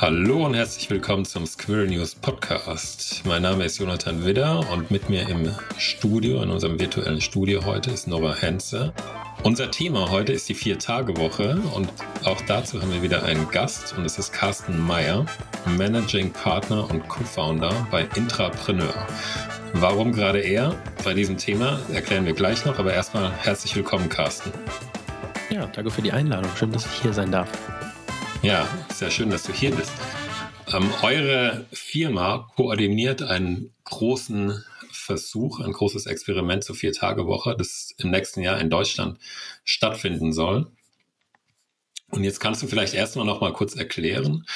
Hallo und herzlich willkommen zum Squirrel News Podcast. Mein Name ist Jonathan Widder und mit mir im Studio, in unserem virtuellen Studio heute, ist Nora Henze. Unser Thema heute ist die Vier-Tage-Woche und auch dazu haben wir wieder einen Gast und es ist Carsten Meyer, Managing Partner und Co-Founder bei Intrapreneur. Warum gerade er bei diesem Thema, erklären wir gleich noch, aber erstmal herzlich willkommen, Carsten. Ja, danke für die Einladung. Schön, dass ich hier sein darf. Ja, sehr schön, dass du hier bist. Ähm, eure Firma koordiniert einen großen Versuch, ein großes Experiment zur Vier-Tage-Woche, das im nächsten Jahr in Deutschland stattfinden soll. Und jetzt kannst du vielleicht erstmal noch mal kurz erklären,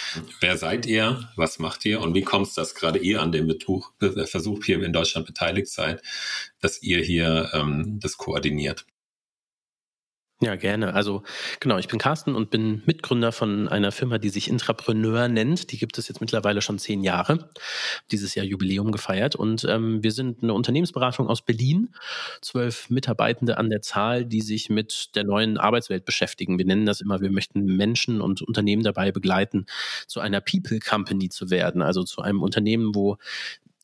wer seid ihr, was macht ihr und wie kommt es, dass gerade ihr an dem Betuch, Versuch hier in Deutschland beteiligt seid, dass ihr hier ähm, das koordiniert? Ja, gerne. Also genau, ich bin Carsten und bin Mitgründer von einer Firma, die sich Intrapreneur nennt. Die gibt es jetzt mittlerweile schon zehn Jahre. Dieses Jahr Jubiläum gefeiert. Und ähm, wir sind eine Unternehmensberatung aus Berlin. Zwölf Mitarbeitende an der Zahl, die sich mit der neuen Arbeitswelt beschäftigen. Wir nennen das immer, wir möchten Menschen und Unternehmen dabei begleiten, zu einer People Company zu werden. Also zu einem Unternehmen, wo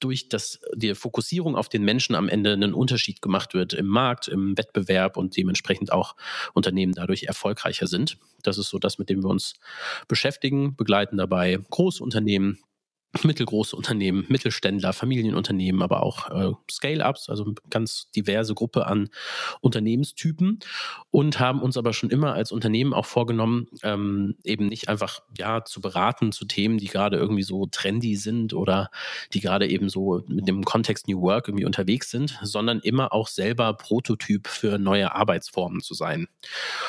durch das, die Fokussierung auf den Menschen am Ende einen Unterschied gemacht wird im Markt, im Wettbewerb und dementsprechend auch Unternehmen dadurch erfolgreicher sind. Das ist so das, mit dem wir uns beschäftigen, begleiten dabei Großunternehmen, mittelgroße Unternehmen, Mittelständler, Familienunternehmen, aber auch äh, Scale-ups, also ganz diverse Gruppe an Unternehmenstypen und haben uns aber schon immer als Unternehmen auch vorgenommen, ähm, eben nicht einfach ja zu beraten zu Themen, die gerade irgendwie so trendy sind oder die gerade eben so mit dem Kontext New Work irgendwie unterwegs sind, sondern immer auch selber Prototyp für neue Arbeitsformen zu sein.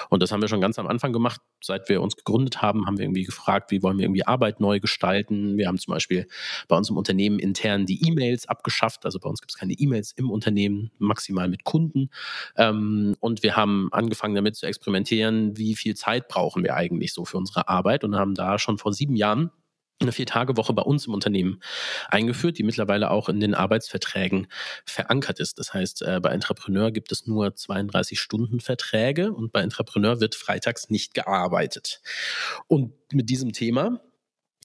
Und das haben wir schon ganz am Anfang gemacht, seit wir uns gegründet haben, haben wir irgendwie gefragt, wie wollen wir irgendwie Arbeit neu gestalten. Wir haben zum Beispiel Beispiel bei uns im Unternehmen intern die E-Mails abgeschafft. Also bei uns gibt es keine E-Mails im Unternehmen, maximal mit Kunden. Ähm, und wir haben angefangen damit zu experimentieren, wie viel Zeit brauchen wir eigentlich so für unsere Arbeit und haben da schon vor sieben Jahren eine Vier-Tage-Woche bei uns im Unternehmen eingeführt, die mittlerweile auch in den Arbeitsverträgen verankert ist. Das heißt, äh, bei Entrepreneur gibt es nur 32-Stunden-Verträge und bei Entrepreneur wird freitags nicht gearbeitet. Und mit diesem Thema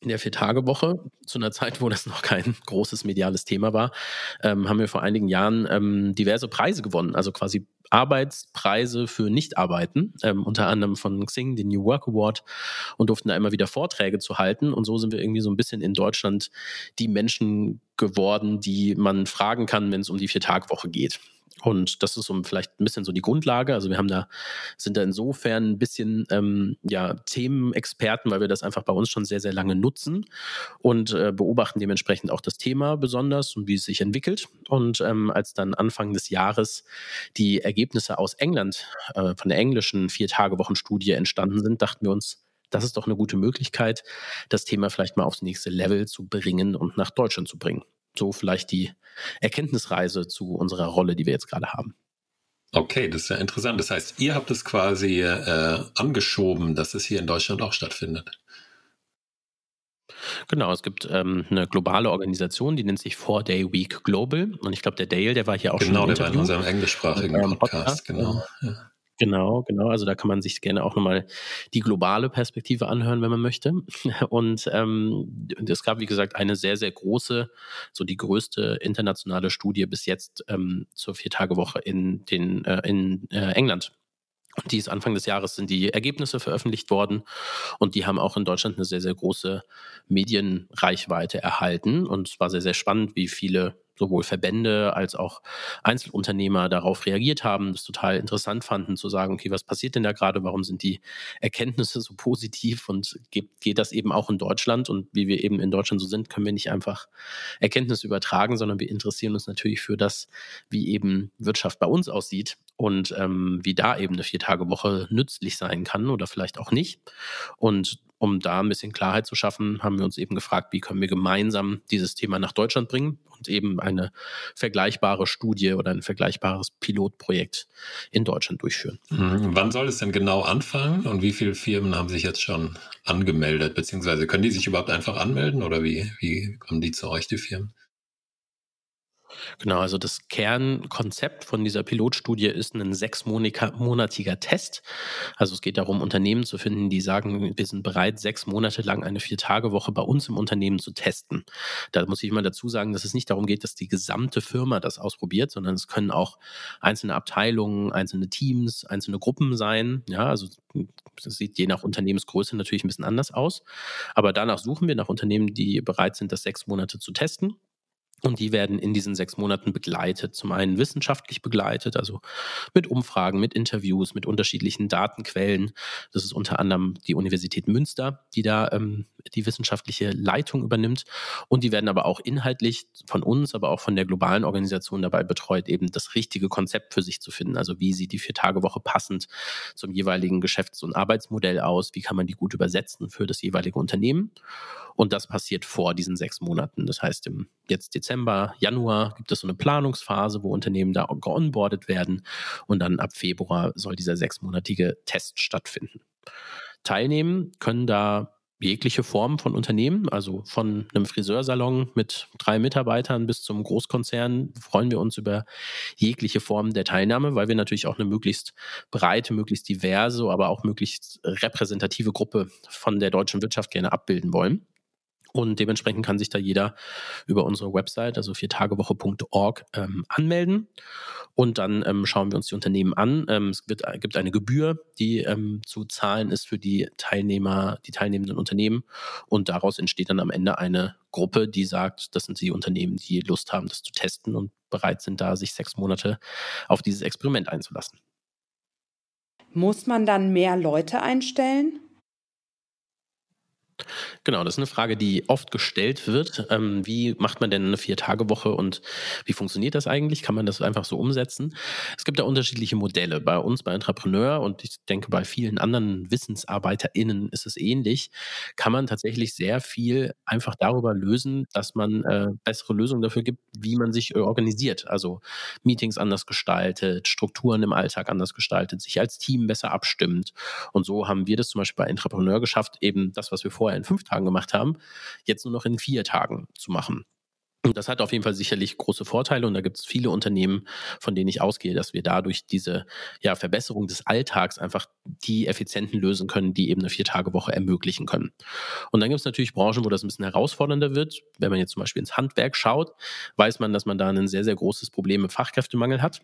in der Vier-Tage-Woche, zu einer Zeit, wo das noch kein großes mediales Thema war, ähm, haben wir vor einigen Jahren ähm, diverse Preise gewonnen, also quasi Arbeitspreise für Nichtarbeiten, ähm, unter anderem von Xing, den New Work Award, und durften da immer wieder Vorträge zu halten. Und so sind wir irgendwie so ein bisschen in Deutschland die Menschen geworden, die man fragen kann, wenn es um die Vier-Tage-Woche geht. Und das ist so vielleicht ein bisschen so die Grundlage. Also wir haben da, sind da insofern ein bisschen ähm, ja, Themenexperten, weil wir das einfach bei uns schon sehr, sehr lange nutzen und äh, beobachten dementsprechend auch das Thema besonders und wie es sich entwickelt. Und ähm, als dann Anfang des Jahres die Ergebnisse aus England äh, von der englischen Vier-Tage-Wochen-Studie entstanden sind, dachten wir uns, das ist doch eine gute Möglichkeit, das Thema vielleicht mal aufs nächste Level zu bringen und nach Deutschland zu bringen so vielleicht die Erkenntnisreise zu unserer Rolle, die wir jetzt gerade haben. Okay, das ist ja interessant. Das heißt, ihr habt es quasi äh, angeschoben, dass es hier in Deutschland auch stattfindet. Genau, es gibt ähm, eine globale Organisation, die nennt sich Four Day Week Global. Und ich glaube, der Dale, der war hier auch genau, schon. Genau, der war in unserem englischsprachigen Podcast, Podcast, genau. Ja. Genau, genau. Also da kann man sich gerne auch nochmal die globale Perspektive anhören, wenn man möchte. Und ähm, es gab, wie gesagt, eine sehr, sehr große, so die größte internationale Studie bis jetzt ähm, zur Viertagewoche in, den, äh, in äh, England. Und die ist Anfang des Jahres sind die Ergebnisse veröffentlicht worden und die haben auch in Deutschland eine sehr, sehr große Medienreichweite erhalten. Und es war sehr, sehr spannend, wie viele sowohl Verbände als auch Einzelunternehmer darauf reagiert haben, das total interessant fanden, zu sagen, okay, was passiert denn da gerade, warum sind die Erkenntnisse so positiv? Und geht, das eben auch in Deutschland? Und wie wir eben in Deutschland so sind, können wir nicht einfach Erkenntnisse übertragen, sondern wir interessieren uns natürlich für das, wie eben Wirtschaft bei uns aussieht und ähm, wie da eben eine Vier-Tage-Woche nützlich sein kann oder vielleicht auch nicht. Und um da ein bisschen Klarheit zu schaffen, haben wir uns eben gefragt, wie können wir gemeinsam dieses Thema nach Deutschland bringen und eben eine vergleichbare Studie oder ein vergleichbares Pilotprojekt in Deutschland durchführen. Mhm. Wann soll es denn genau anfangen und wie viele Firmen haben sich jetzt schon angemeldet? Beziehungsweise können die sich überhaupt einfach anmelden oder wie, wie kommen die zu euch, die Firmen? Genau, also das Kernkonzept von dieser Pilotstudie ist ein sechsmonatiger Test. Also es geht darum, Unternehmen zu finden, die sagen, wir sind bereit, sechs Monate lang eine Vier-Tage-Woche bei uns im Unternehmen zu testen. Da muss ich mal dazu sagen, dass es nicht darum geht, dass die gesamte Firma das ausprobiert, sondern es können auch einzelne Abteilungen, einzelne Teams, einzelne Gruppen sein. Ja, also das sieht je nach Unternehmensgröße natürlich ein bisschen anders aus. Aber danach suchen wir nach Unternehmen, die bereit sind, das sechs Monate zu testen. Und die werden in diesen sechs Monaten begleitet. Zum einen wissenschaftlich begleitet, also mit Umfragen, mit Interviews, mit unterschiedlichen Datenquellen. Das ist unter anderem die Universität Münster, die da ähm, die wissenschaftliche Leitung übernimmt. Und die werden aber auch inhaltlich von uns, aber auch von der globalen Organisation dabei betreut, eben das richtige Konzept für sich zu finden. Also wie sieht die Vier-Tage-Woche passend zum jeweiligen Geschäfts- und Arbeitsmodell aus? Wie kann man die gut übersetzen für das jeweilige Unternehmen? Und das passiert vor diesen sechs Monaten. Das heißt, im jetzt Dezember, Januar gibt es so eine Planungsphase, wo Unternehmen da geonboardet werden. Und dann ab Februar soll dieser sechsmonatige Test stattfinden. Teilnehmen können da jegliche Form von Unternehmen, also von einem Friseursalon mit drei Mitarbeitern bis zum Großkonzern, freuen wir uns über jegliche Form der Teilnahme, weil wir natürlich auch eine möglichst breite, möglichst diverse, aber auch möglichst repräsentative Gruppe von der deutschen Wirtschaft gerne abbilden wollen. Und dementsprechend kann sich da jeder über unsere Website, also viertagewoche.org, ähm, anmelden. Und dann ähm, schauen wir uns die Unternehmen an. Ähm, es wird, äh, gibt eine Gebühr, die ähm, zu zahlen ist für die Teilnehmer, die teilnehmenden Unternehmen. Und daraus entsteht dann am Ende eine Gruppe, die sagt, das sind die Unternehmen, die Lust haben, das zu testen und bereit sind, da sich sechs Monate auf dieses Experiment einzulassen. Muss man dann mehr Leute einstellen? Genau, das ist eine Frage, die oft gestellt wird. Ähm, wie macht man denn eine Vier-Tage-Woche und wie funktioniert das eigentlich? Kann man das einfach so umsetzen? Es gibt da unterschiedliche Modelle. Bei uns, bei Entrepreneur und ich denke, bei vielen anderen WissensarbeiterInnen ist es ähnlich. Kann man tatsächlich sehr viel einfach darüber lösen, dass man äh, bessere Lösungen dafür gibt, wie man sich äh, organisiert. Also Meetings anders gestaltet, Strukturen im Alltag anders gestaltet, sich als Team besser abstimmt. Und so haben wir das zum Beispiel bei Entrepreneur geschafft, eben das, was wir vorher vorher in fünf Tagen gemacht haben, jetzt nur noch in vier Tagen zu machen. Und das hat auf jeden Fall sicherlich große Vorteile und da gibt es viele Unternehmen, von denen ich ausgehe, dass wir dadurch diese ja, Verbesserung des Alltags einfach die Effizienten lösen können, die eben eine Vier-Tage-Woche ermöglichen können. Und dann gibt es natürlich Branchen, wo das ein bisschen herausfordernder wird. Wenn man jetzt zum Beispiel ins Handwerk schaut, weiß man, dass man da ein sehr, sehr großes Problem mit Fachkräftemangel hat.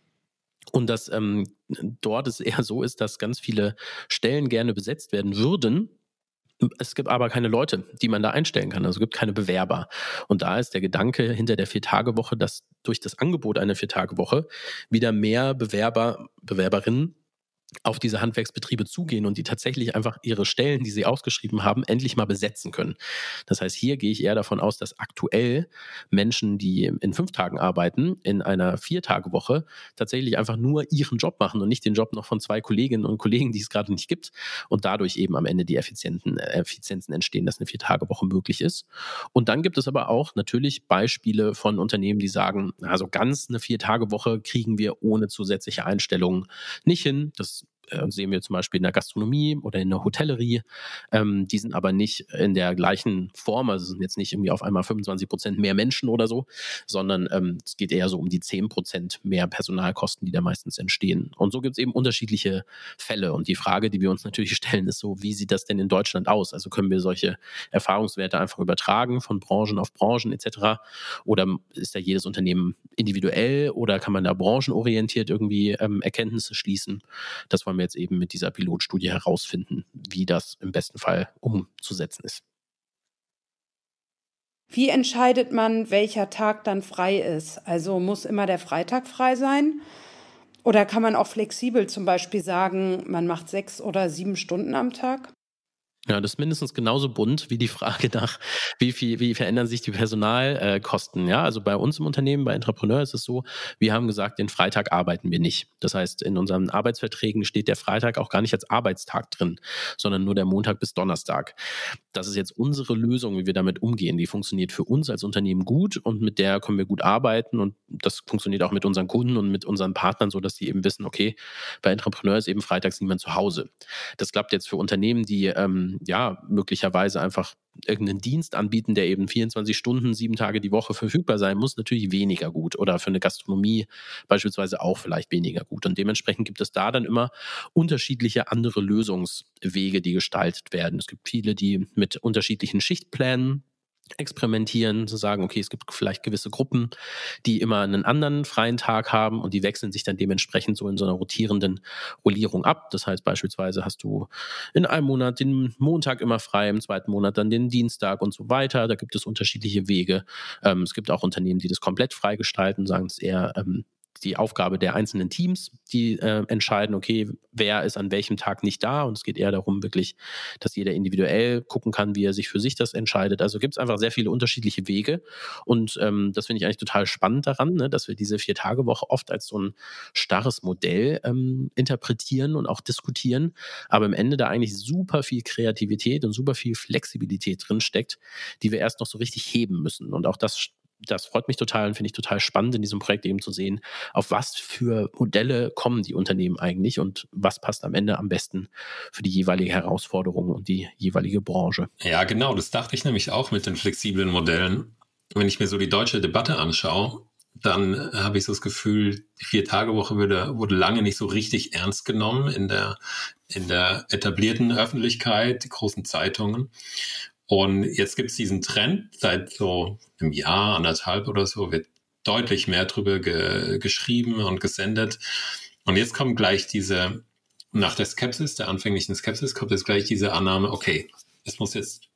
Und dass ähm, dort es eher so ist, dass ganz viele Stellen gerne besetzt werden würden, es gibt aber keine Leute, die man da einstellen kann. Also es gibt keine Bewerber. Und da ist der Gedanke hinter der Vier-Tage-Woche, dass durch das Angebot einer Vier-Tage-Woche wieder mehr Bewerber, Bewerberinnen auf diese Handwerksbetriebe zugehen und die tatsächlich einfach ihre Stellen, die sie ausgeschrieben haben, endlich mal besetzen können. Das heißt, hier gehe ich eher davon aus, dass aktuell Menschen, die in fünf Tagen arbeiten, in einer Vier-Tage-Woche tatsächlich einfach nur ihren Job machen und nicht den Job noch von zwei Kolleginnen und Kollegen, die es gerade nicht gibt und dadurch eben am Ende die Effizienten, äh, Effizienzen entstehen, dass eine Vier-Tage-Woche möglich ist. Und dann gibt es aber auch natürlich Beispiele von Unternehmen, die sagen, also ganz eine Vier-Tage-Woche kriegen wir ohne zusätzliche Einstellungen nicht hin. Das äh, sehen wir zum Beispiel in der Gastronomie oder in der Hotellerie. Ähm, die sind aber nicht in der gleichen Form, also sind jetzt nicht irgendwie auf einmal 25 Prozent mehr Menschen oder so, sondern ähm, es geht eher so um die 10 Prozent mehr Personalkosten, die da meistens entstehen. Und so gibt es eben unterschiedliche Fälle. Und die Frage, die wir uns natürlich stellen, ist so, wie sieht das denn in Deutschland aus? Also können wir solche Erfahrungswerte einfach übertragen von Branchen auf Branchen etc. Oder ist da jedes Unternehmen individuell oder kann man da branchenorientiert irgendwie ähm, Erkenntnisse schließen? Das wollen wir jetzt eben mit dieser Pilotstudie herausfinden, wie das im besten Fall umzusetzen ist. Wie entscheidet man, welcher Tag dann frei ist? Also muss immer der Freitag frei sein? Oder kann man auch flexibel zum Beispiel sagen, man macht sechs oder sieben Stunden am Tag? Ja, das ist mindestens genauso bunt wie die Frage nach, wie viel, wie verändern sich die Personalkosten. Ja, also bei uns im Unternehmen, bei Entrepreneur ist es so, wir haben gesagt, den Freitag arbeiten wir nicht. Das heißt, in unseren Arbeitsverträgen steht der Freitag auch gar nicht als Arbeitstag drin, sondern nur der Montag bis Donnerstag. Das ist jetzt unsere Lösung, wie wir damit umgehen. Die funktioniert für uns als Unternehmen gut und mit der können wir gut arbeiten und das funktioniert auch mit unseren Kunden und mit unseren Partnern so, dass die eben wissen, okay, bei Entrepreneur ist eben freitags niemand zu Hause. Das klappt jetzt für Unternehmen, die ähm, ähm, ja, möglicherweise einfach irgendeinen Dienst anbieten, der eben 24 Stunden, sieben Tage die Woche verfügbar sein muss, natürlich weniger gut. Oder für eine Gastronomie beispielsweise auch vielleicht weniger gut. Und dementsprechend gibt es da dann immer unterschiedliche andere Lösungswege, die gestaltet werden. Es gibt viele, die mit unterschiedlichen Schichtplänen experimentieren, zu sagen, okay, es gibt vielleicht gewisse Gruppen, die immer einen anderen freien Tag haben und die wechseln sich dann dementsprechend so in so einer rotierenden Rollierung ab. Das heißt beispielsweise hast du in einem Monat den Montag immer frei, im zweiten Monat dann den Dienstag und so weiter. Da gibt es unterschiedliche Wege. Ähm, es gibt auch Unternehmen, die das komplett frei gestalten, sagen es eher ähm, die Aufgabe der einzelnen Teams, die äh, entscheiden, okay, wer ist an welchem Tag nicht da. Und es geht eher darum, wirklich, dass jeder individuell gucken kann, wie er sich für sich das entscheidet. Also gibt es einfach sehr viele unterschiedliche Wege. Und ähm, das finde ich eigentlich total spannend daran, ne, dass wir diese Vier-Tage-Woche oft als so ein starres Modell ähm, interpretieren und auch diskutieren, aber im Ende da eigentlich super viel Kreativität und super viel Flexibilität drinsteckt, die wir erst noch so richtig heben müssen. Und auch das das freut mich total und finde ich total spannend in diesem Projekt eben zu sehen, auf was für Modelle kommen die Unternehmen eigentlich und was passt am Ende am besten für die jeweilige Herausforderung und die jeweilige Branche. Ja, genau, das dachte ich nämlich auch mit den flexiblen Modellen. Wenn ich mir so die deutsche Debatte anschaue, dann habe ich so das Gefühl, die Vier-Tage-Woche wurde, wurde lange nicht so richtig ernst genommen in der, in der etablierten Öffentlichkeit, die großen Zeitungen. Und jetzt gibt es diesen Trend, seit so einem Jahr, anderthalb oder so, wird deutlich mehr drüber ge geschrieben und gesendet. Und jetzt kommt gleich diese, nach der Skepsis, der anfänglichen Skepsis, kommt jetzt gleich diese Annahme, okay, es muss jetzt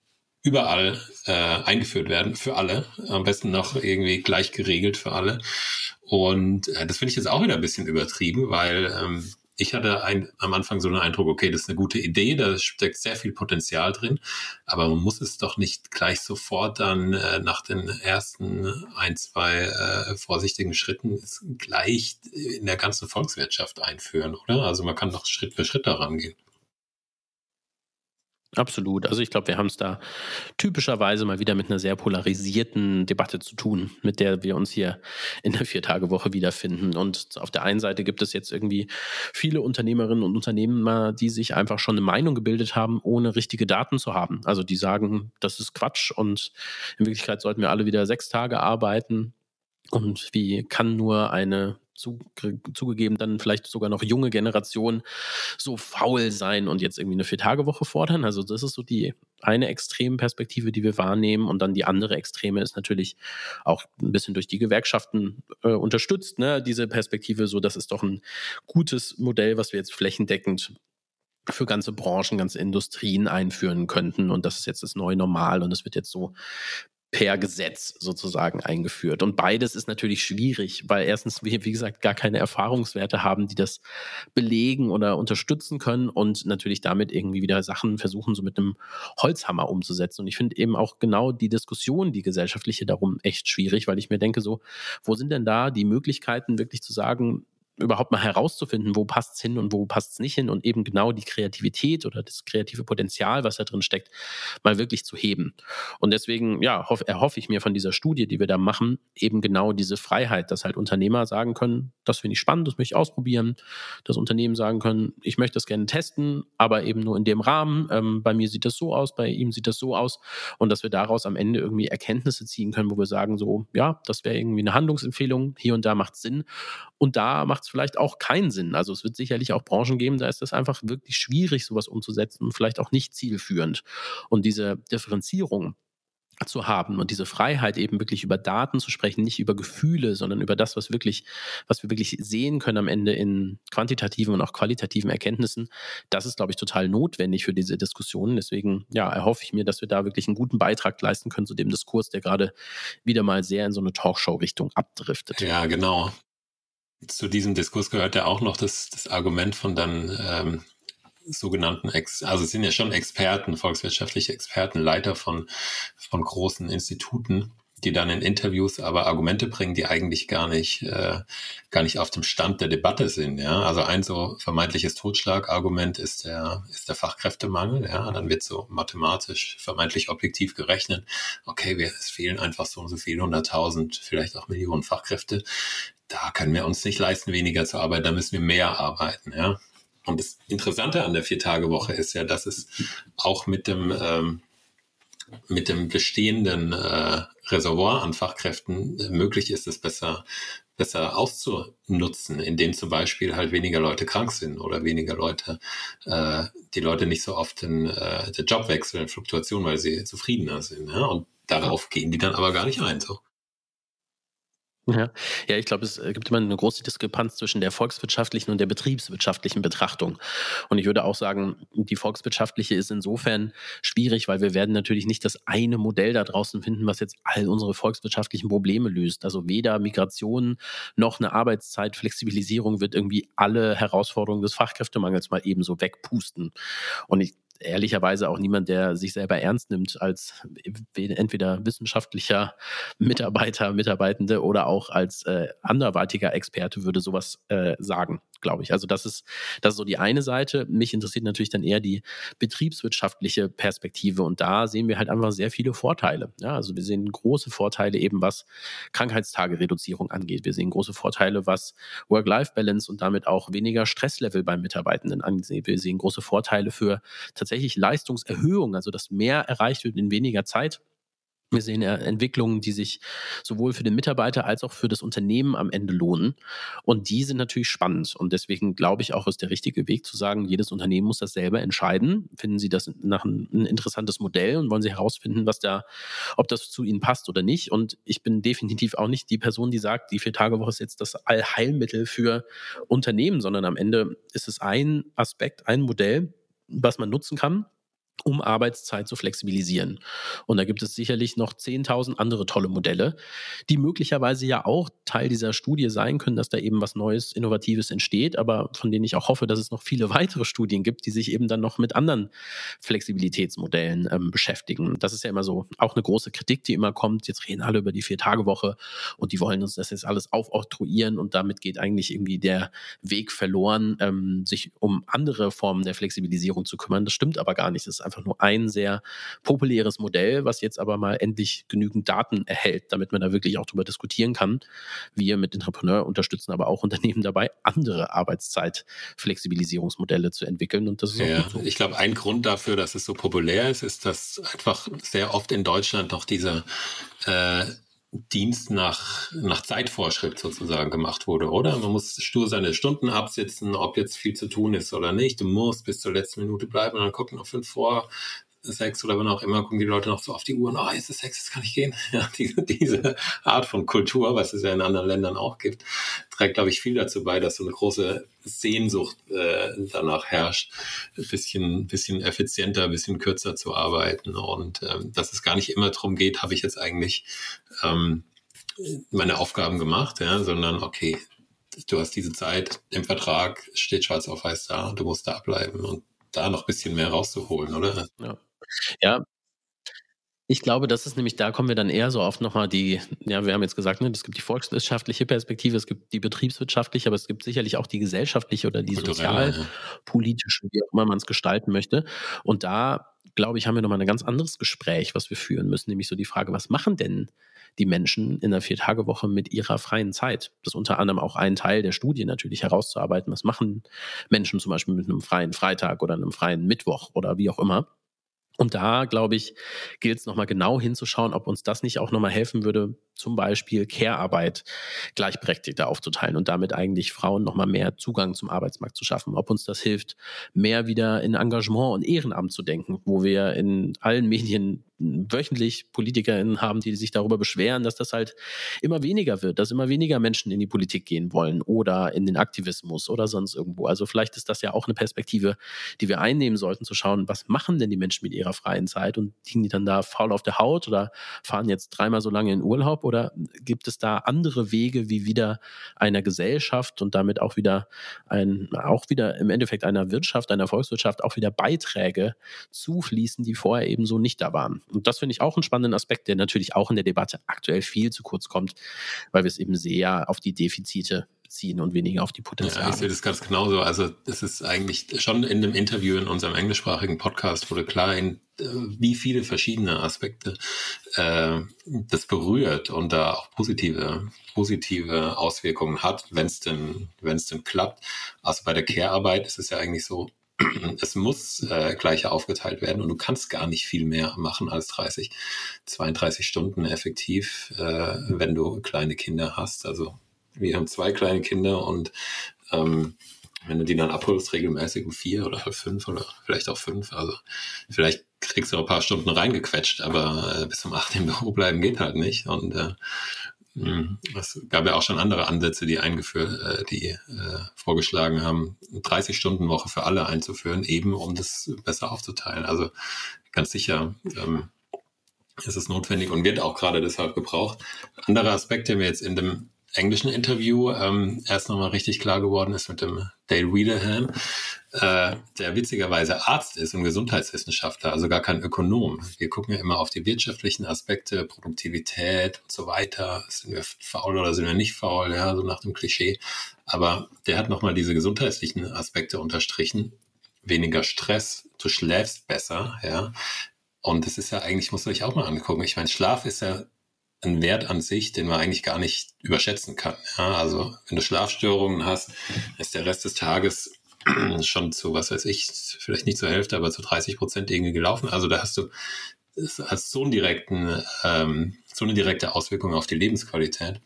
überall äh, eingeführt werden, für alle. Am besten noch irgendwie gleich geregelt für alle. Und äh, das finde ich jetzt auch wieder ein bisschen übertrieben, weil ähm, ich hatte ein, am Anfang so einen Eindruck, okay, das ist eine gute Idee, da steckt sehr viel Potenzial drin, aber man muss es doch nicht gleich sofort dann äh, nach den ersten ein, zwei äh, vorsichtigen Schritten gleich in der ganzen Volkswirtschaft einführen, oder? Also man kann doch Schritt für Schritt daran gehen. Absolut. Also ich glaube, wir haben es da typischerweise mal wieder mit einer sehr polarisierten Debatte zu tun, mit der wir uns hier in der Viertagewoche wiederfinden. Und auf der einen Seite gibt es jetzt irgendwie viele Unternehmerinnen und Unternehmer, die sich einfach schon eine Meinung gebildet haben, ohne richtige Daten zu haben. Also die sagen, das ist Quatsch und in Wirklichkeit sollten wir alle wieder sechs Tage arbeiten. Und wie kann nur eine zu, zugegeben dann vielleicht sogar noch junge Generation so faul sein und jetzt irgendwie eine Vier-Tage-Woche fordern. Also das ist so die eine extreme Perspektive, die wir wahrnehmen. Und dann die andere Extreme ist natürlich auch ein bisschen durch die Gewerkschaften äh, unterstützt. Ne? Diese Perspektive, so das ist doch ein gutes Modell, was wir jetzt flächendeckend für ganze Branchen, ganze Industrien einführen könnten. Und das ist jetzt das neue Normal und es wird jetzt so per Gesetz sozusagen eingeführt. Und beides ist natürlich schwierig, weil erstens wir, wie gesagt, gar keine Erfahrungswerte haben, die das belegen oder unterstützen können und natürlich damit irgendwie wieder Sachen versuchen, so mit einem Holzhammer umzusetzen. Und ich finde eben auch genau die Diskussion, die gesellschaftliche darum echt schwierig, weil ich mir denke so, wo sind denn da die Möglichkeiten wirklich zu sagen, überhaupt mal herauszufinden, wo passt es hin und wo passt es nicht hin und eben genau die Kreativität oder das kreative Potenzial, was da drin steckt, mal wirklich zu heben. Und deswegen, ja, hoff, erhoffe ich mir von dieser Studie, die wir da machen, eben genau diese Freiheit, dass halt Unternehmer sagen können, das finde ich spannend, das möchte ich ausprobieren, dass Unternehmen sagen können, ich möchte das gerne testen, aber eben nur in dem Rahmen. Ähm, bei mir sieht das so aus, bei ihm sieht das so aus und dass wir daraus am Ende irgendwie Erkenntnisse ziehen können, wo wir sagen, so, ja, das wäre irgendwie eine Handlungsempfehlung, hier und da macht Sinn und da macht es vielleicht auch keinen Sinn. Also es wird sicherlich auch Branchen geben, da ist das einfach wirklich schwierig, sowas umzusetzen und vielleicht auch nicht zielführend. Und diese Differenzierung zu haben und diese Freiheit eben wirklich über Daten zu sprechen, nicht über Gefühle, sondern über das, was wirklich, was wir wirklich sehen können am Ende in quantitativen und auch qualitativen Erkenntnissen. Das ist, glaube ich, total notwendig für diese Diskussionen. Deswegen, ja, erhoffe ich mir, dass wir da wirklich einen guten Beitrag leisten können zu dem Diskurs, der gerade wieder mal sehr in so eine Talkshow-Richtung abdriftet. Ja, genau zu diesem Diskurs gehört ja auch noch das, das Argument von dann ähm, sogenannten, Ex also es sind ja schon Experten, volkswirtschaftliche Experten, Leiter von, von großen Instituten, die dann in Interviews aber Argumente bringen, die eigentlich gar nicht, äh, gar nicht auf dem Stand der Debatte sind. Ja? Also ein so vermeintliches Totschlagargument ist der, ist der Fachkräftemangel. Ja? Dann wird so mathematisch vermeintlich objektiv gerechnet. Okay, wir, es fehlen einfach so und so viele hunderttausend, vielleicht auch Millionen Fachkräfte da können wir uns nicht leisten, weniger zu arbeiten, da müssen wir mehr arbeiten. Ja? Und das Interessante an der Vier-Tage-Woche ist ja, dass es auch mit dem, ähm, mit dem bestehenden äh, Reservoir an Fachkräften äh, möglich ist, es besser, besser auszunutzen, indem zum Beispiel halt weniger Leute krank sind oder weniger Leute, äh, die Leute nicht so oft in äh, der Job wechseln, Fluktuation, weil sie zufriedener sind. Ja? Und darauf gehen die dann aber gar nicht ein. So. Ja, ja ich glaube, es äh, gibt immer eine große Diskrepanz zwischen der volkswirtschaftlichen und der betriebswirtschaftlichen Betrachtung. Und ich würde auch sagen, die volkswirtschaftliche ist insofern schwierig, weil wir werden natürlich nicht das eine Modell da draußen finden, was jetzt all unsere volkswirtschaftlichen Probleme löst. Also weder Migration noch eine Arbeitszeitflexibilisierung wird irgendwie alle Herausforderungen des Fachkräftemangels mal ebenso wegpusten. Und ich ehrlicherweise auch niemand, der sich selber ernst nimmt als entweder wissenschaftlicher Mitarbeiter, Mitarbeitende oder auch als äh, anderweitiger Experte würde sowas äh, sagen glaube ich. Also das ist, das ist so die eine Seite. Mich interessiert natürlich dann eher die betriebswirtschaftliche Perspektive und da sehen wir halt einfach sehr viele Vorteile. Ja, also wir sehen große Vorteile eben, was Krankheitstagereduzierung angeht. Wir sehen große Vorteile, was Work-Life-Balance und damit auch weniger Stresslevel beim Mitarbeitenden angeht. Wir sehen große Vorteile für tatsächlich Leistungserhöhung, also dass mehr erreicht wird in weniger Zeit. Wir sehen ja Entwicklungen, die sich sowohl für den Mitarbeiter als auch für das Unternehmen am Ende lohnen. Und die sind natürlich spannend. Und deswegen glaube ich auch, ist der richtige Weg zu sagen, jedes Unternehmen muss das selber entscheiden. Finden Sie das nach ein, interessantes Modell und wollen Sie herausfinden, was da, ob das zu Ihnen passt oder nicht. Und ich bin definitiv auch nicht die Person, die sagt, die Vier-Tage-Woche ist jetzt das Allheilmittel für Unternehmen, sondern am Ende ist es ein Aspekt, ein Modell, was man nutzen kann um Arbeitszeit zu flexibilisieren. Und da gibt es sicherlich noch 10.000 andere tolle Modelle, die möglicherweise ja auch Teil dieser Studie sein können, dass da eben was Neues, Innovatives entsteht, aber von denen ich auch hoffe, dass es noch viele weitere Studien gibt, die sich eben dann noch mit anderen Flexibilitätsmodellen ähm, beschäftigen. Das ist ja immer so auch eine große Kritik, die immer kommt. Jetzt reden alle über die Vier-Tage-Woche und die wollen uns das jetzt alles aufoktroyieren und damit geht eigentlich irgendwie der Weg verloren, ähm, sich um andere Formen der Flexibilisierung zu kümmern. Das stimmt aber gar nicht. Das einfach nur ein sehr populäres Modell, was jetzt aber mal endlich genügend Daten erhält, damit man da wirklich auch drüber diskutieren kann. Wir mit Entrepreneur unterstützen aber auch Unternehmen dabei, andere Arbeitszeitflexibilisierungsmodelle zu entwickeln. Und das ist ja, so. Ich glaube, ein Grund dafür, dass es so populär ist, ist, dass einfach sehr oft in Deutschland noch diese äh, Dienst nach, nach Zeitvorschrift sozusagen gemacht wurde, oder? Man muss stur seine Stunden absitzen, ob jetzt viel zu tun ist oder nicht. Du musst bis zur letzten Minute bleiben und dann gucken noch fünf vor, sechs oder wann auch immer, gucken die Leute noch so auf die Uhr und, oh, jetzt ist sechs, jetzt kann ich gehen. Ja, diese, diese Art von Kultur, was es ja in anderen Ländern auch gibt, trägt, glaube ich, viel dazu bei, dass so eine große Sehnsucht äh, danach herrscht, ein bisschen, bisschen effizienter, ein bisschen kürzer zu arbeiten und ähm, dass es gar nicht immer darum geht, habe ich jetzt eigentlich ähm, meine Aufgaben gemacht, ja, sondern okay, du hast diese Zeit im Vertrag, steht schwarz auf weiß da, du musst da bleiben und da noch ein bisschen mehr rauszuholen, oder? Ja. Ja, ich glaube, das ist nämlich, da kommen wir dann eher so oft nochmal die, ja, wir haben jetzt gesagt, ne, es gibt die volkswirtschaftliche Perspektive, es gibt die betriebswirtschaftliche, aber es gibt sicherlich auch die gesellschaftliche oder die sozialpolitische, wie auch immer man es gestalten möchte. Und da, glaube ich, haben wir nochmal ein ganz anderes Gespräch, was wir führen müssen, nämlich so die Frage, was machen denn die Menschen in der Viertagewoche mit ihrer freien Zeit? Das ist unter anderem auch ein Teil der Studie natürlich herauszuarbeiten. Was machen Menschen zum Beispiel mit einem freien Freitag oder einem freien Mittwoch oder wie auch immer? Und da, glaube ich, gilt es nochmal genau hinzuschauen, ob uns das nicht auch nochmal helfen würde, zum Beispiel Care-Arbeit gleichberechtigter aufzuteilen und damit eigentlich Frauen nochmal mehr Zugang zum Arbeitsmarkt zu schaffen. Ob uns das hilft, mehr wieder in Engagement und Ehrenamt zu denken, wo wir in allen Medien wöchentlich PolitikerInnen haben, die sich darüber beschweren, dass das halt immer weniger wird, dass immer weniger Menschen in die Politik gehen wollen oder in den Aktivismus oder sonst irgendwo. Also vielleicht ist das ja auch eine Perspektive, die wir einnehmen sollten, zu schauen, was machen denn die Menschen mit ihrer freien Zeit und liegen die dann da faul auf der Haut oder fahren jetzt dreimal so lange in Urlaub oder gibt es da andere Wege, wie wieder einer Gesellschaft und damit auch wieder ein, auch wieder im Endeffekt einer Wirtschaft, einer Volkswirtschaft auch wieder Beiträge zufließen, die vorher eben so nicht da waren? Und das finde ich auch einen spannenden Aspekt, der natürlich auch in der Debatte aktuell viel zu kurz kommt, weil wir es eben sehr auf die Defizite beziehen und weniger auf die Potenziale. Ja, ich sehe das ganz genauso. Also es ist eigentlich schon in dem Interview in unserem englischsprachigen Podcast wurde klar, in, äh, wie viele verschiedene Aspekte äh, das berührt und da auch positive, positive Auswirkungen hat, wenn es denn, wenn es denn klappt. Also bei der Care-Arbeit ist es ja eigentlich so, es muss äh, gleich aufgeteilt werden und du kannst gar nicht viel mehr machen als 30, 32 Stunden effektiv, äh, wenn du kleine Kinder hast. Also wir haben zwei kleine Kinder und ähm, wenn du die dann abholst, regelmäßig um vier oder fünf oder vielleicht auch fünf, also vielleicht kriegst du auch ein paar Stunden reingequetscht, aber äh, bis zum acht im Büro bleiben geht halt nicht. Und äh, hm, es gab ja auch schon andere Ansätze, die eingeführt, äh, die äh, vorgeschlagen haben, 30 Stunden Woche für alle einzuführen, eben um das besser aufzuteilen. Also ganz sicher ähm, ist es notwendig und wird auch gerade deshalb gebraucht. Andere Aspekte haben wir jetzt in dem englischen Interview ähm, erst nochmal richtig klar geworden ist mit dem Dale Reederham, äh, der witzigerweise Arzt ist und Gesundheitswissenschaftler, also gar kein Ökonom. Wir gucken ja immer auf die wirtschaftlichen Aspekte, Produktivität und so weiter. Sind wir faul oder sind wir nicht faul, ja, so nach dem Klischee. Aber der hat nochmal diese gesundheitlichen Aspekte unterstrichen. Weniger Stress, du schläfst besser, ja. Und das ist ja eigentlich, muss man sich auch mal angucken. Ich meine, Schlaf ist ja ein Wert an sich, den man eigentlich gar nicht überschätzen kann. Ja, also wenn du Schlafstörungen hast, ist der Rest des Tages schon zu, was weiß ich, vielleicht nicht zur Hälfte, aber zu 30 Prozent irgendwie gelaufen. Also da hast du hast so einen direkten, ähm, so eine direkte Auswirkung auf die Lebensqualität.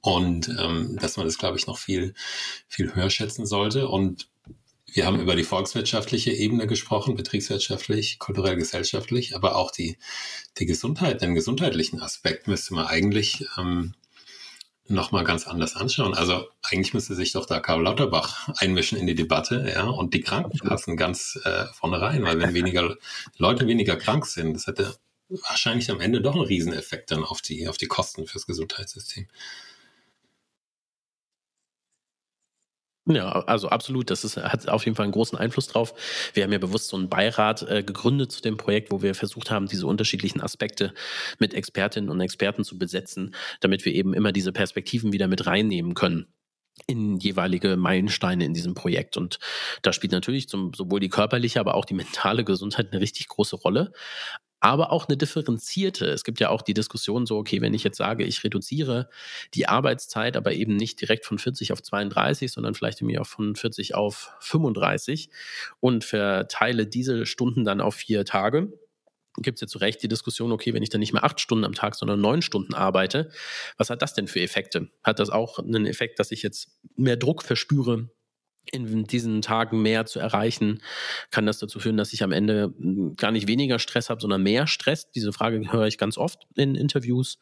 Und ähm, dass man das, glaube ich, noch viel, viel höher schätzen sollte. Und wir haben über die volkswirtschaftliche Ebene gesprochen, betriebswirtschaftlich, kulturell, gesellschaftlich, aber auch die, die Gesundheit, den gesundheitlichen Aspekt müsste man eigentlich ähm, nochmal ganz anders anschauen. Also eigentlich müsste sich doch da Karl Lauterbach einmischen in die Debatte, ja, und die Krankenkassen ganz äh, vorne rein, weil wenn weniger Leute weniger krank sind, das hätte wahrscheinlich am Ende doch einen Rieseneffekt dann auf die, auf die Kosten fürs Gesundheitssystem. Ja, also absolut. Das ist, hat auf jeden Fall einen großen Einfluss drauf. Wir haben ja bewusst so einen Beirat äh, gegründet zu dem Projekt, wo wir versucht haben, diese unterschiedlichen Aspekte mit Expertinnen und Experten zu besetzen, damit wir eben immer diese Perspektiven wieder mit reinnehmen können in jeweilige Meilensteine in diesem Projekt. Und da spielt natürlich zum, sowohl die körperliche, aber auch die mentale Gesundheit eine richtig große Rolle aber auch eine differenzierte. Es gibt ja auch die Diskussion so, okay, wenn ich jetzt sage, ich reduziere die Arbeitszeit, aber eben nicht direkt von 40 auf 32, sondern vielleicht irgendwie auch von 40 auf 35 und verteile diese Stunden dann auf vier Tage, gibt es ja zu Recht die Diskussion, okay, wenn ich dann nicht mehr acht Stunden am Tag, sondern neun Stunden arbeite, was hat das denn für Effekte? Hat das auch einen Effekt, dass ich jetzt mehr Druck verspüre in diesen Tagen mehr zu erreichen, kann das dazu führen, dass ich am Ende hm, gar nicht weniger Stress habe, sondern mehr Stress. Diese Frage höre ich ganz oft in Interviews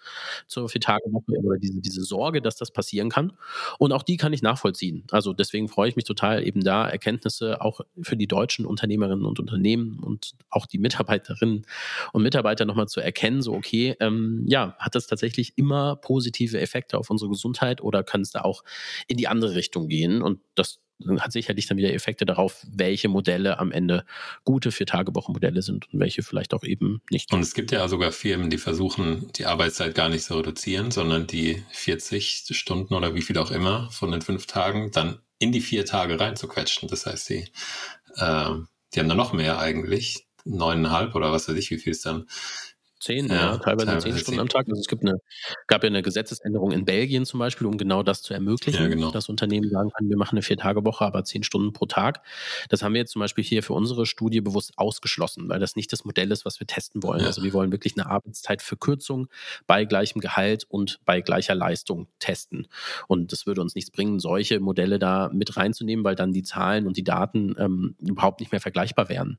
zur Vier-Tage-Woche oder diese, diese Sorge, dass das passieren kann. Und auch die kann ich nachvollziehen. Also deswegen freue ich mich total, eben da Erkenntnisse auch für die deutschen Unternehmerinnen und Unternehmen und auch die Mitarbeiterinnen und Mitarbeiter nochmal zu erkennen, so okay, ähm, ja, hat das tatsächlich immer positive Effekte auf unsere Gesundheit oder kann es da auch in die andere Richtung gehen? Und das hat sicherlich dann wieder Effekte darauf, welche Modelle am Ende gute Vier-Tage-Wochen-Modelle sind und welche vielleicht auch eben nicht. Und es gibt ja sogar Firmen, die versuchen, die Arbeitszeit gar nicht zu reduzieren, sondern die 40 Stunden oder wie viel auch immer von den fünf Tagen dann in die vier Tage reinzuquetschen. Das heißt, die, äh, die haben dann noch mehr eigentlich, neuneinhalb oder was weiß ich, wie viel es dann Zehn, ja, ja teilweise, teilweise, zehn Stunden am Tag. Also es gibt eine, gab ja eine Gesetzesänderung in Belgien zum Beispiel, um genau das zu ermöglichen, ja, genau. dass Unternehmen sagen können, wir machen eine Vier-Tage-Woche, aber zehn Stunden pro Tag. Das haben wir jetzt zum Beispiel hier für unsere Studie bewusst ausgeschlossen, weil das nicht das Modell ist, was wir testen wollen. Ja. Also wir wollen wirklich eine Arbeitszeitverkürzung bei gleichem Gehalt und bei gleicher Leistung testen. Und das würde uns nichts bringen, solche Modelle da mit reinzunehmen, weil dann die Zahlen und die Daten ähm, überhaupt nicht mehr vergleichbar wären.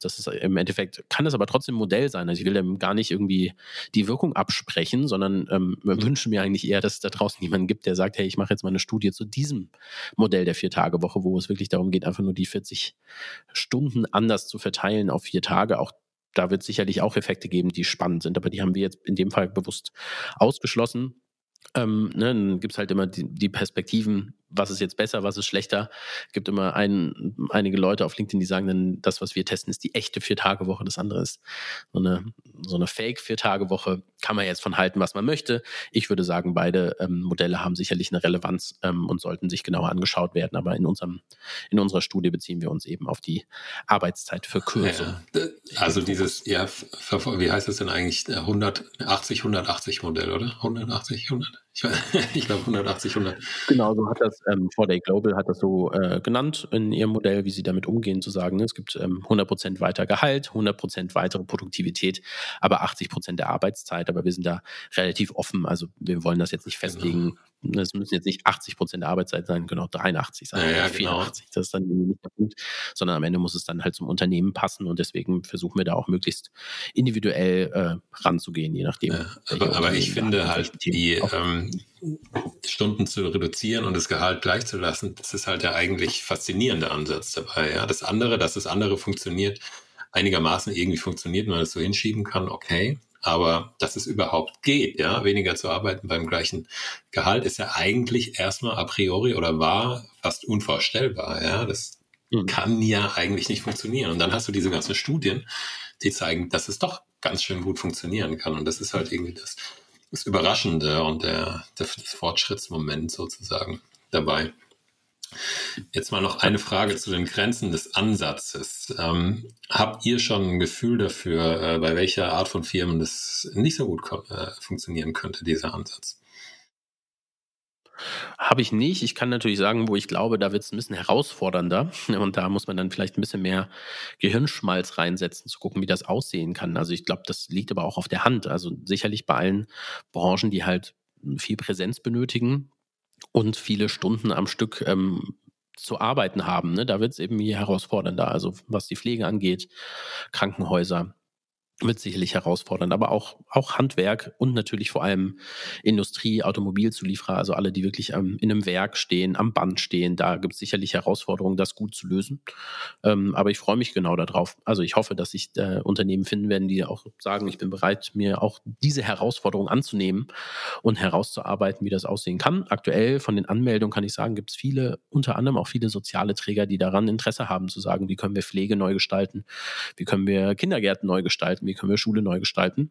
Das ist im Endeffekt, kann das aber trotzdem ein Modell sein. Also ich will dem gar nicht irgendwie die Wirkung absprechen, sondern ähm, wir wünschen mir eigentlich eher, dass es da draußen jemanden gibt, der sagt, hey, ich mache jetzt mal eine Studie zu diesem Modell der Vier-Tage-Woche, wo es wirklich darum geht, einfach nur die 40 Stunden anders zu verteilen auf vier Tage. Auch da wird es sicherlich auch Effekte geben, die spannend sind, aber die haben wir jetzt in dem Fall bewusst ausgeschlossen. Ähm, ne, dann gibt es halt immer die, die, Perspektiven, was ist jetzt besser, was ist schlechter. Es gibt immer ein, einige Leute auf LinkedIn, die sagen dann, das, was wir testen, ist die echte Vier-Tage-Woche. Das andere ist so eine, so eine Fake-Vier-Tage-Woche. Kann man jetzt von halten, was man möchte. Ich würde sagen, beide ähm, Modelle haben sicherlich eine Relevanz ähm, und sollten sich genauer angeschaut werden. Aber in, unserem, in unserer Studie beziehen wir uns eben auf die Arbeitszeitverkürzung. Ja, also dieses, ja, wie heißt das denn eigentlich? 180, 180 Modell, oder? 180, 100? Ich, ich glaube 180, 100. Genau, so hat das ähm, 4Day Global hat das so äh, genannt in ihrem Modell, wie sie damit umgehen, zu sagen, ne, es gibt ähm, 100% weiter Gehalt, 100% weitere Produktivität, aber 80% der Arbeitszeit. Aber wir sind da relativ offen. Also wir wollen das jetzt nicht genau. festlegen. Genau es müssen jetzt nicht 80 Prozent der Arbeitszeit sein, genau 83 sein, ja, ja, 84. Genau. Das ist dann nicht der Punkt, sondern am Ende muss es dann halt zum Unternehmen passen und deswegen versuchen wir da auch möglichst individuell äh, ranzugehen, je nachdem. Ja, aber, aber ich finde halt, die ähm, Stunden zu reduzieren und das Gehalt gleichzulassen, das ist halt der eigentlich faszinierende Ansatz dabei. Ja, das andere, dass das andere funktioniert, einigermaßen irgendwie funktioniert, man das so hinschieben kann, okay. Aber dass es überhaupt geht, ja, weniger zu arbeiten beim gleichen Gehalt, ist ja eigentlich erstmal a priori oder war fast unvorstellbar, ja. Das mhm. kann ja eigentlich nicht funktionieren. Und dann hast du diese ganzen Studien, die zeigen, dass es doch ganz schön gut funktionieren kann. Und das ist halt irgendwie das, das Überraschende und der, der, das Fortschrittsmoment sozusagen dabei. Jetzt mal noch eine Frage zu den Grenzen des Ansatzes. Ähm, habt ihr schon ein Gefühl dafür, äh, bei welcher Art von Firmen das nicht so gut äh, funktionieren könnte, dieser Ansatz? Habe ich nicht. Ich kann natürlich sagen, wo ich glaube, da wird es ein bisschen herausfordernder. Und da muss man dann vielleicht ein bisschen mehr Gehirnschmalz reinsetzen, zu gucken, wie das aussehen kann. Also ich glaube, das liegt aber auch auf der Hand. Also sicherlich bei allen Branchen, die halt viel Präsenz benötigen, und viele Stunden am Stück ähm, zu arbeiten haben. Ne? Da wird es eben je herausfordernder. Also was die Pflege angeht, Krankenhäuser, wird sicherlich herausfordernd, aber auch, auch Handwerk und natürlich vor allem Industrie, Automobilzulieferer, also alle, die wirklich ähm, in einem Werk stehen, am Band stehen, da gibt es sicherlich Herausforderungen, das gut zu lösen. Ähm, aber ich freue mich genau darauf. Also ich hoffe, dass sich äh, Unternehmen finden werden, die auch sagen, ich bin bereit, mir auch diese Herausforderung anzunehmen und herauszuarbeiten, wie das aussehen kann. Aktuell von den Anmeldungen kann ich sagen, gibt es viele, unter anderem auch viele soziale Träger, die daran Interesse haben, zu sagen, wie können wir Pflege neu gestalten, wie können wir Kindergärten neu gestalten, wie können wir Schule neu gestalten.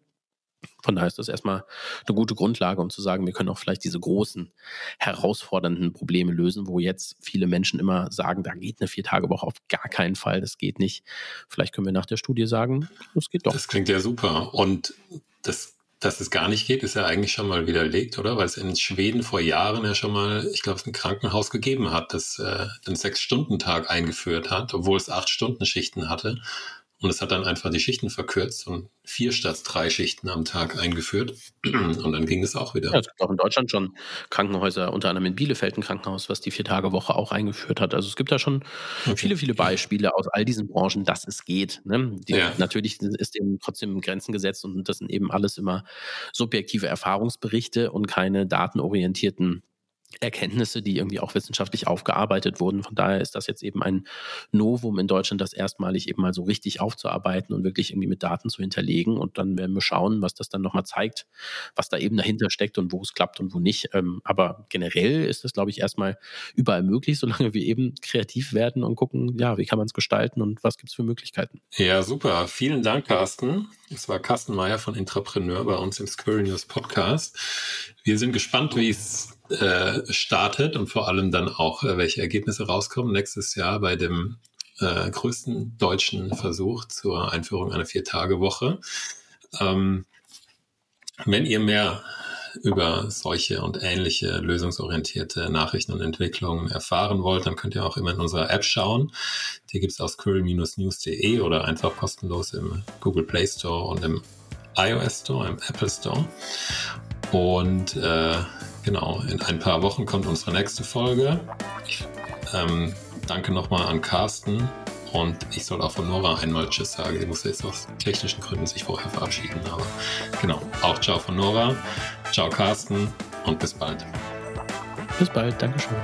Von daher ist das erstmal eine gute Grundlage, um zu sagen, wir können auch vielleicht diese großen, herausfordernden Probleme lösen, wo jetzt viele Menschen immer sagen, da geht eine Vier-Tage-Woche auf gar keinen Fall, das geht nicht. Vielleicht können wir nach der Studie sagen, das geht doch. Das klingt ja super. Und das, dass es gar nicht geht, ist ja eigentlich schon mal widerlegt, oder? Weil es in Schweden vor Jahren ja schon mal, ich glaube, es ein Krankenhaus gegeben hat, das äh, den Sechs-Stunden-Tag eingeführt hat, obwohl es Acht-Stunden-Schichten hatte. Und es hat dann einfach die Schichten verkürzt und vier statt drei Schichten am Tag eingeführt. Und dann ging es auch wieder. Ja, es gibt auch in Deutschland schon Krankenhäuser, unter anderem in Bielefeld ein Krankenhaus, was die Vier-Tage-Woche auch eingeführt hat. Also es gibt da schon okay. viele, viele Beispiele aus all diesen Branchen, dass es geht. Ne? Die, ja. Natürlich ist eben trotzdem Grenzen gesetzt und das sind eben alles immer subjektive Erfahrungsberichte und keine datenorientierten Erkenntnisse, die irgendwie auch wissenschaftlich aufgearbeitet wurden. Von daher ist das jetzt eben ein Novum in Deutschland, das erstmalig eben mal so richtig aufzuarbeiten und wirklich irgendwie mit Daten zu hinterlegen. Und dann werden wir schauen, was das dann nochmal zeigt, was da eben dahinter steckt und wo es klappt und wo nicht. Ähm, aber generell ist das, glaube ich, erstmal überall möglich, solange wir eben kreativ werden und gucken, ja, wie kann man es gestalten und was gibt es für Möglichkeiten. Ja, super. Vielen Dank, Carsten. Es war Carsten Meyer von Intrapreneur bei uns im Squirrel News Podcast. Wir sind gespannt, wie es äh, startet und vor allem dann auch, äh, welche Ergebnisse rauskommen nächstes Jahr bei dem äh, größten deutschen Versuch zur Einführung einer Vier-Tage-Woche. Ähm, wenn ihr mehr über solche und ähnliche lösungsorientierte Nachrichten und Entwicklungen erfahren wollt, dann könnt ihr auch immer in unserer App schauen. Die gibt es aus curl-news.de oder einfach kostenlos im Google Play Store und im iOS Store, im Apple Store. Und äh, Genau, in ein paar Wochen kommt unsere nächste Folge. Ich ähm, danke nochmal an Carsten und ich soll auch von Nora einmal Tschüss sagen. Sie muss jetzt aus technischen Gründen sich vorher verabschieden. Aber genau, auch Ciao von Nora, Ciao Carsten und bis bald. Bis bald, Dankeschön.